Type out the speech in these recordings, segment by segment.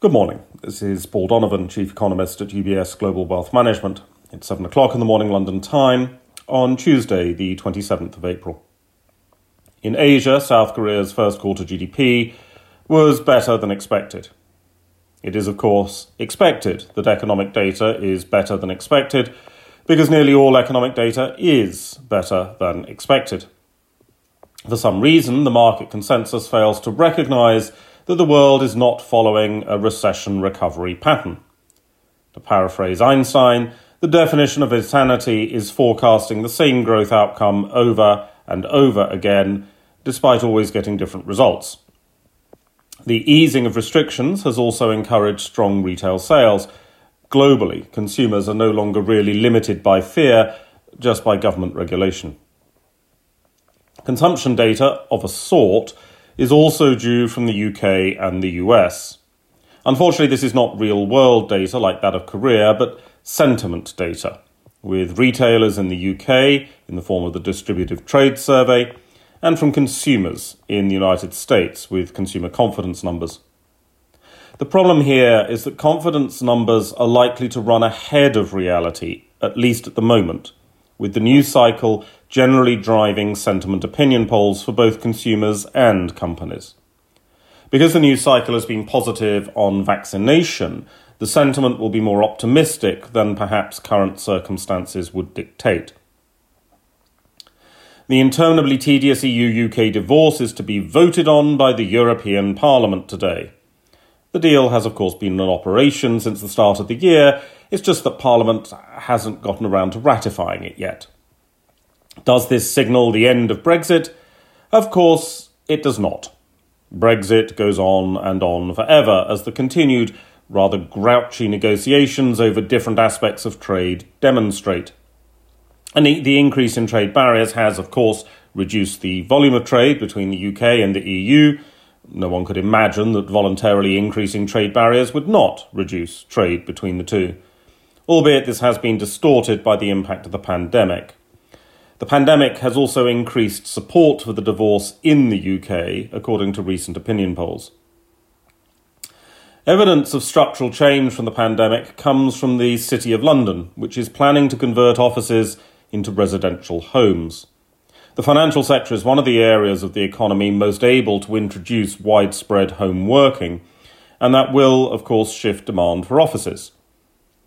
Good morning. This is Paul Donovan, Chief Economist at UBS Global Wealth Management. It's 7 o'clock in the morning London time on Tuesday, the 27th of April. In Asia, South Korea's first quarter GDP was better than expected. It is, of course, expected that economic data is better than expected because nearly all economic data is better than expected. For some reason, the market consensus fails to recognize that the world is not following a recession recovery pattern. To paraphrase Einstein, the definition of insanity is forecasting the same growth outcome over and over again, despite always getting different results. The easing of restrictions has also encouraged strong retail sales. Globally, consumers are no longer really limited by fear, just by government regulation. Consumption data of a sort is also due from the UK and the US. Unfortunately, this is not real world data like that of Korea, but sentiment data, with retailers in the UK in the form of the Distributive Trade Survey, and from consumers in the United States with consumer confidence numbers. The problem here is that confidence numbers are likely to run ahead of reality, at least at the moment, with the news cycle generally driving sentiment opinion polls for both consumers and companies. Because the news cycle has been positive on vaccination, the sentiment will be more optimistic than perhaps current circumstances would dictate. The interminably tedious EU UK divorce is to be voted on by the European Parliament today. The deal has, of course, been in operation since the start of the year, it's just that Parliament hasn't gotten around to ratifying it yet. Does this signal the end of Brexit? Of course, it does not. Brexit goes on and on forever as the continued, rather grouchy negotiations over different aspects of trade demonstrate. And the increase in trade barriers has, of course, reduced the volume of trade between the UK and the EU. No one could imagine that voluntarily increasing trade barriers would not reduce trade between the two, albeit this has been distorted by the impact of the pandemic. The pandemic has also increased support for the divorce in the UK, according to recent opinion polls. Evidence of structural change from the pandemic comes from the City of London, which is planning to convert offices into residential homes. The financial sector is one of the areas of the economy most able to introduce widespread home working, and that will, of course, shift demand for offices.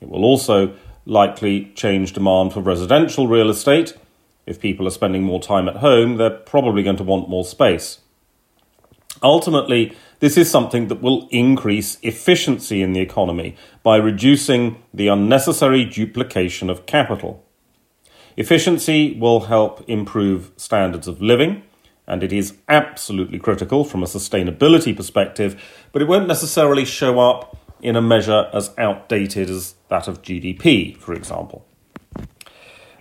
It will also likely change demand for residential real estate if people are spending more time at home, they're probably going to want more space. Ultimately, this is something that will increase efficiency in the economy by reducing the unnecessary duplication of capital. Efficiency will help improve standards of living, and it is absolutely critical from a sustainability perspective, but it won't necessarily show up in a measure as outdated as that of GDP, for example.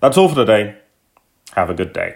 That's all for today. Have a good day.